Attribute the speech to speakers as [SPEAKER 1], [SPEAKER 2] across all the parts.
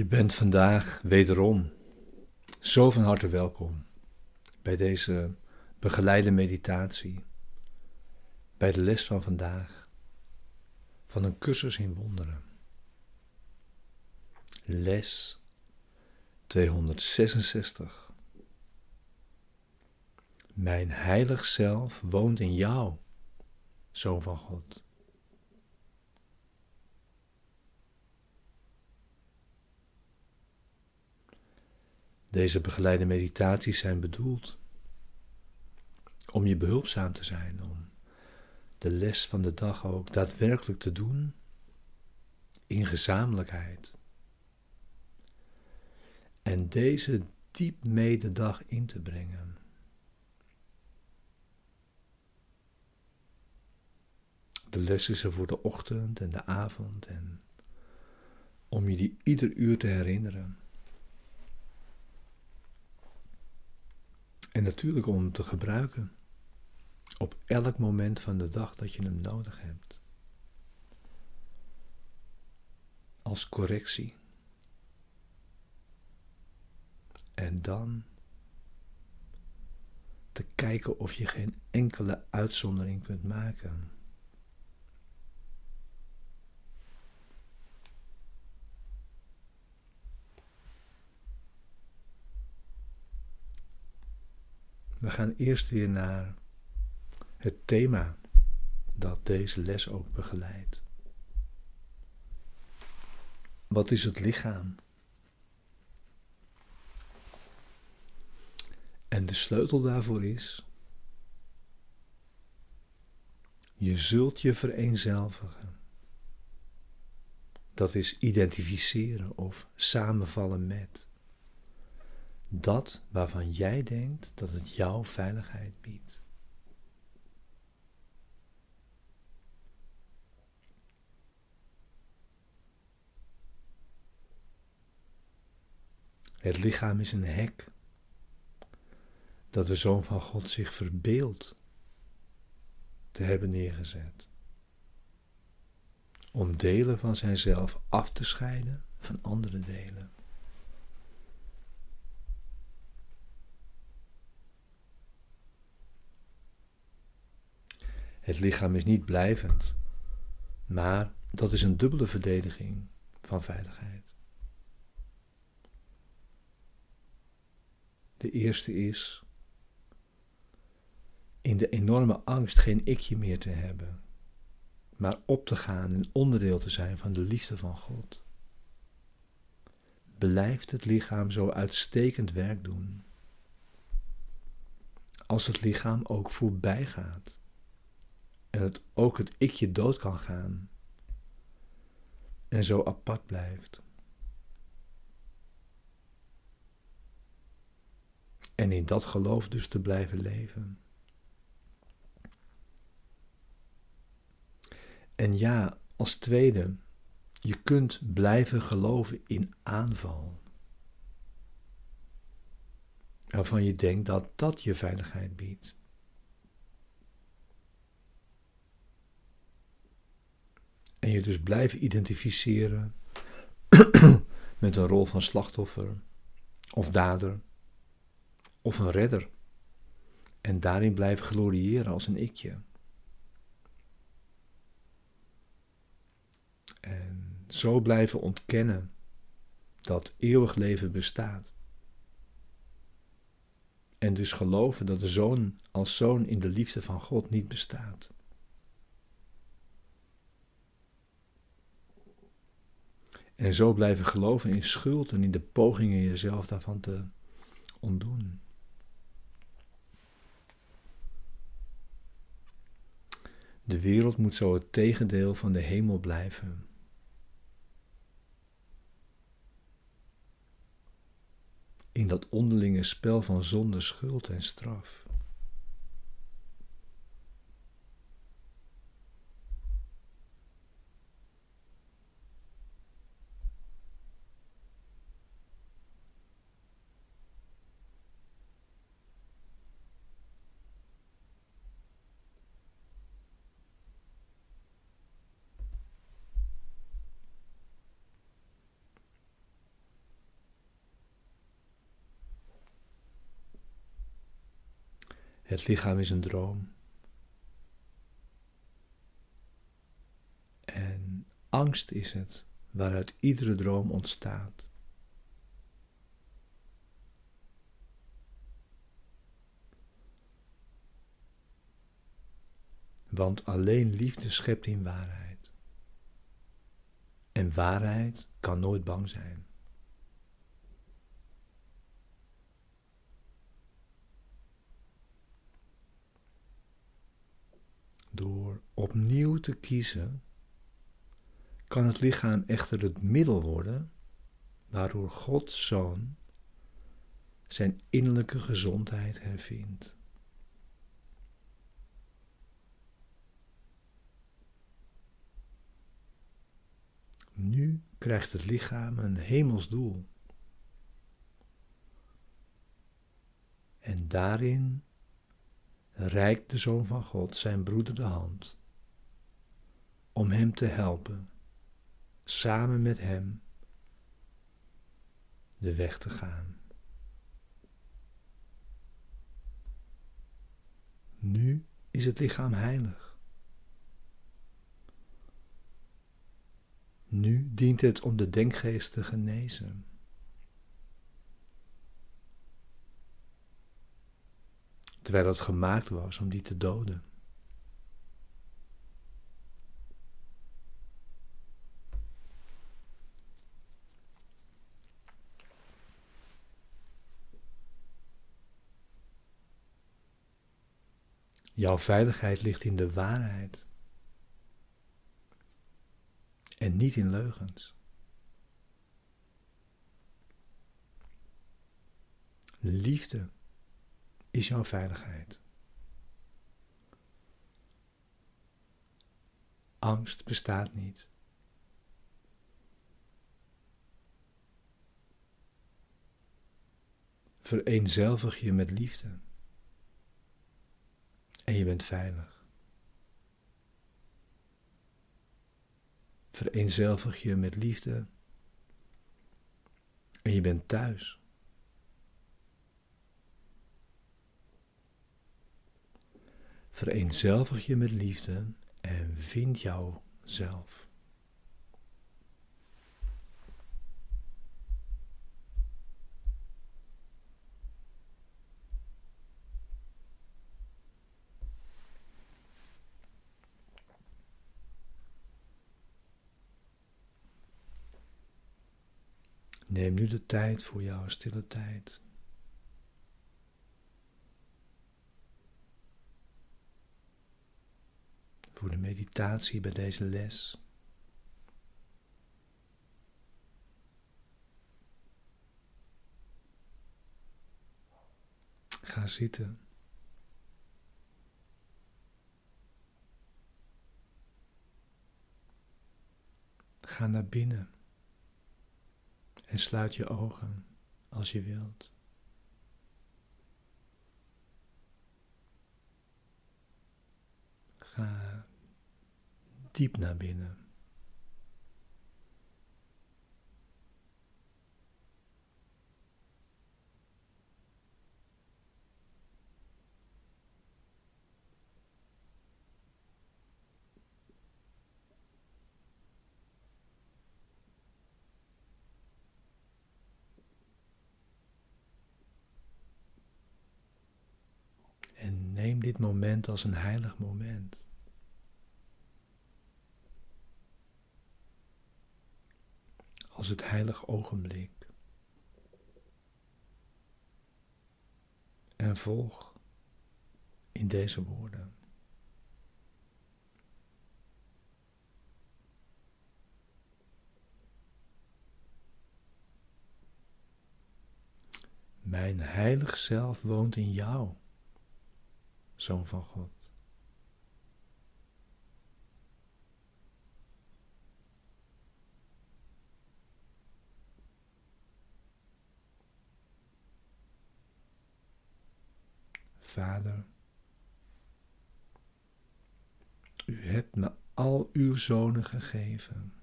[SPEAKER 1] Je bent vandaag wederom zo van harte welkom bij deze begeleide meditatie, bij de les van vandaag van een cursus in wonderen. Les 266. Mijn heilig zelf woont in jou, Zoon van God. Deze begeleide meditaties zijn bedoeld om je behulpzaam te zijn, om de les van de dag ook daadwerkelijk te doen in gezamenlijkheid. En deze diep mee de dag in te brengen. De les is er voor de ochtend en de avond en om je die ieder uur te herinneren. En natuurlijk om te gebruiken op elk moment van de dag dat je hem nodig hebt. Als correctie. En dan te kijken of je geen enkele uitzondering kunt maken. We gaan eerst weer naar het thema dat deze les ook begeleidt. Wat is het lichaam? En de sleutel daarvoor is: je zult je vereenzelvigen. Dat is identificeren of samenvallen met dat waarvan jij denkt dat het jouw veiligheid biedt. Het lichaam is een hek dat de Zoon van God zich verbeeldt te hebben neergezet. Om delen van zijnzelf af te scheiden van andere delen. Het lichaam is niet blijvend, maar dat is een dubbele verdediging van veiligheid. De eerste is in de enorme angst geen ikje meer te hebben, maar op te gaan en onderdeel te zijn van de liefde van God. Blijft het lichaam zo uitstekend werk doen, als het lichaam ook voorbij gaat en het ook het ikje dood kan gaan en zo apart blijft. En in dat geloof dus te blijven leven. En ja, als tweede, je kunt blijven geloven in aanval. Waarvan je denkt dat dat je veiligheid biedt. En je dus blijven identificeren met een rol van slachtoffer of dader of een redder. En daarin blijven gloriëren als een ikje. En zo blijven ontkennen dat eeuwig leven bestaat. En dus geloven dat de zoon als zoon in de liefde van God niet bestaat. En zo blijven geloven in schuld en in de pogingen jezelf daarvan te ontdoen. De wereld moet zo het tegendeel van de hemel blijven. In dat onderlinge spel van zonde, schuld en straf. Het lichaam is een droom. En angst is het waaruit iedere droom ontstaat. Want alleen liefde schept in waarheid. En waarheid kan nooit bang zijn. Opnieuw te kiezen, kan het lichaam echter het middel worden waardoor Gods Zoon zijn innerlijke gezondheid hervindt. Nu krijgt het lichaam een hemels doel. En daarin reikt de Zoon van God zijn broeder de hand om hem te helpen, samen met hem de weg te gaan. Nu is het lichaam heilig. Nu dient het om de denkgeest te genezen. terwijl het gemaakt was om die te doden. Jouw veiligheid ligt in de waarheid en niet in leugens. Liefde is jouw veiligheid. Angst bestaat niet. Vereenzelvig je met liefde. En je bent veilig. Vereenzelvig je met liefde. En je bent thuis. Vereenzelvig je met liefde en vind jouzelf. Neem nu de tijd voor jouw stille tijd. voor de meditatie bij deze les. Ga zitten. Ga naar binnen en sluit je ogen als je wilt. Ga diep naar binnen. En dit moment als een heilig moment. als het heilig ogenblik. En volg in deze woorden. Mijn heilig zelf woont in jou, Zoon van God. Vader, u hebt me al uw zonen gegeven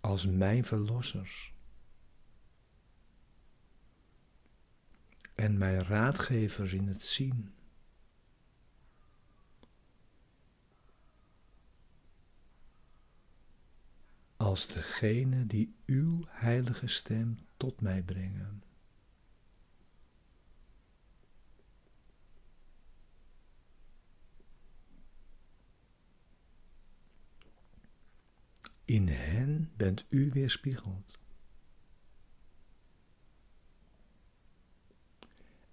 [SPEAKER 1] als mijn verlossers. En mijn raadgever in het zien. Als degene die uw heilige stem tot mij brengen. In hen bent u weerspiegeld.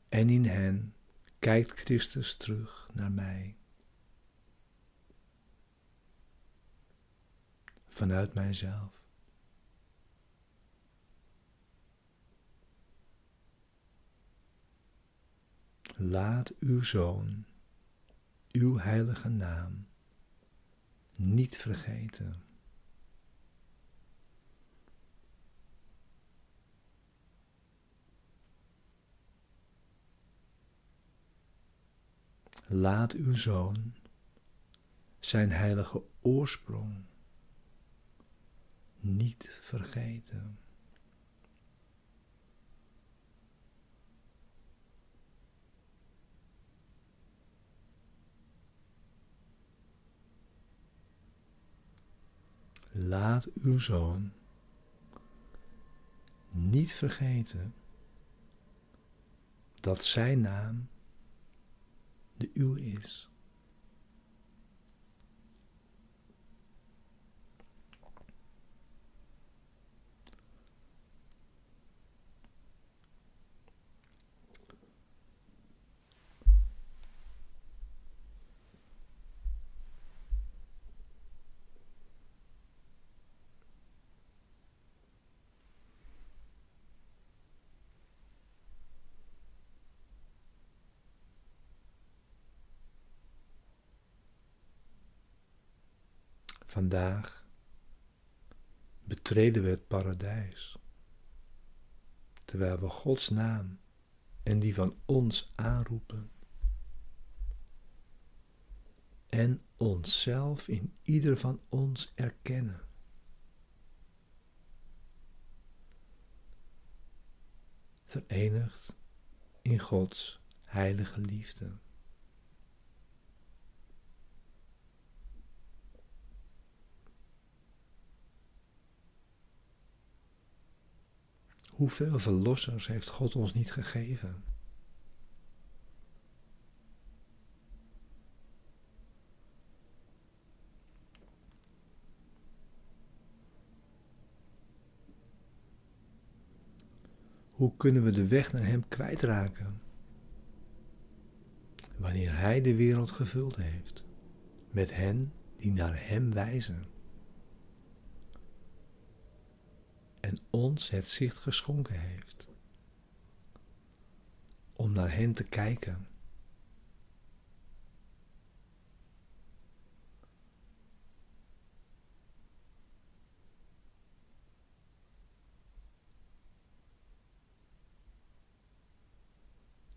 [SPEAKER 1] En in hen kijkt Christus terug naar mij. Vanuit mijzelf. Laat uw zoon, uw heilige naam, niet vergeten. Laat uw zoon zijn heilige oorsprong niet vergeten. Laat uw zoon niet vergeten dat zijn naam de uw is. Vandaag betreden we het paradijs, terwijl we Gods naam en die van ons aanroepen en onszelf in ieder van ons erkennen. Verenigd in Gods heilige liefde. Hoeveel verlossers heeft God ons niet gegeven? Hoe kunnen we de weg naar Hem kwijtraken? Wanneer Hij de wereld gevuld heeft met hen die naar Hem wijzen. en ons het zicht geschonken heeft. Om naar hen te kijken.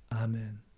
[SPEAKER 1] Amen.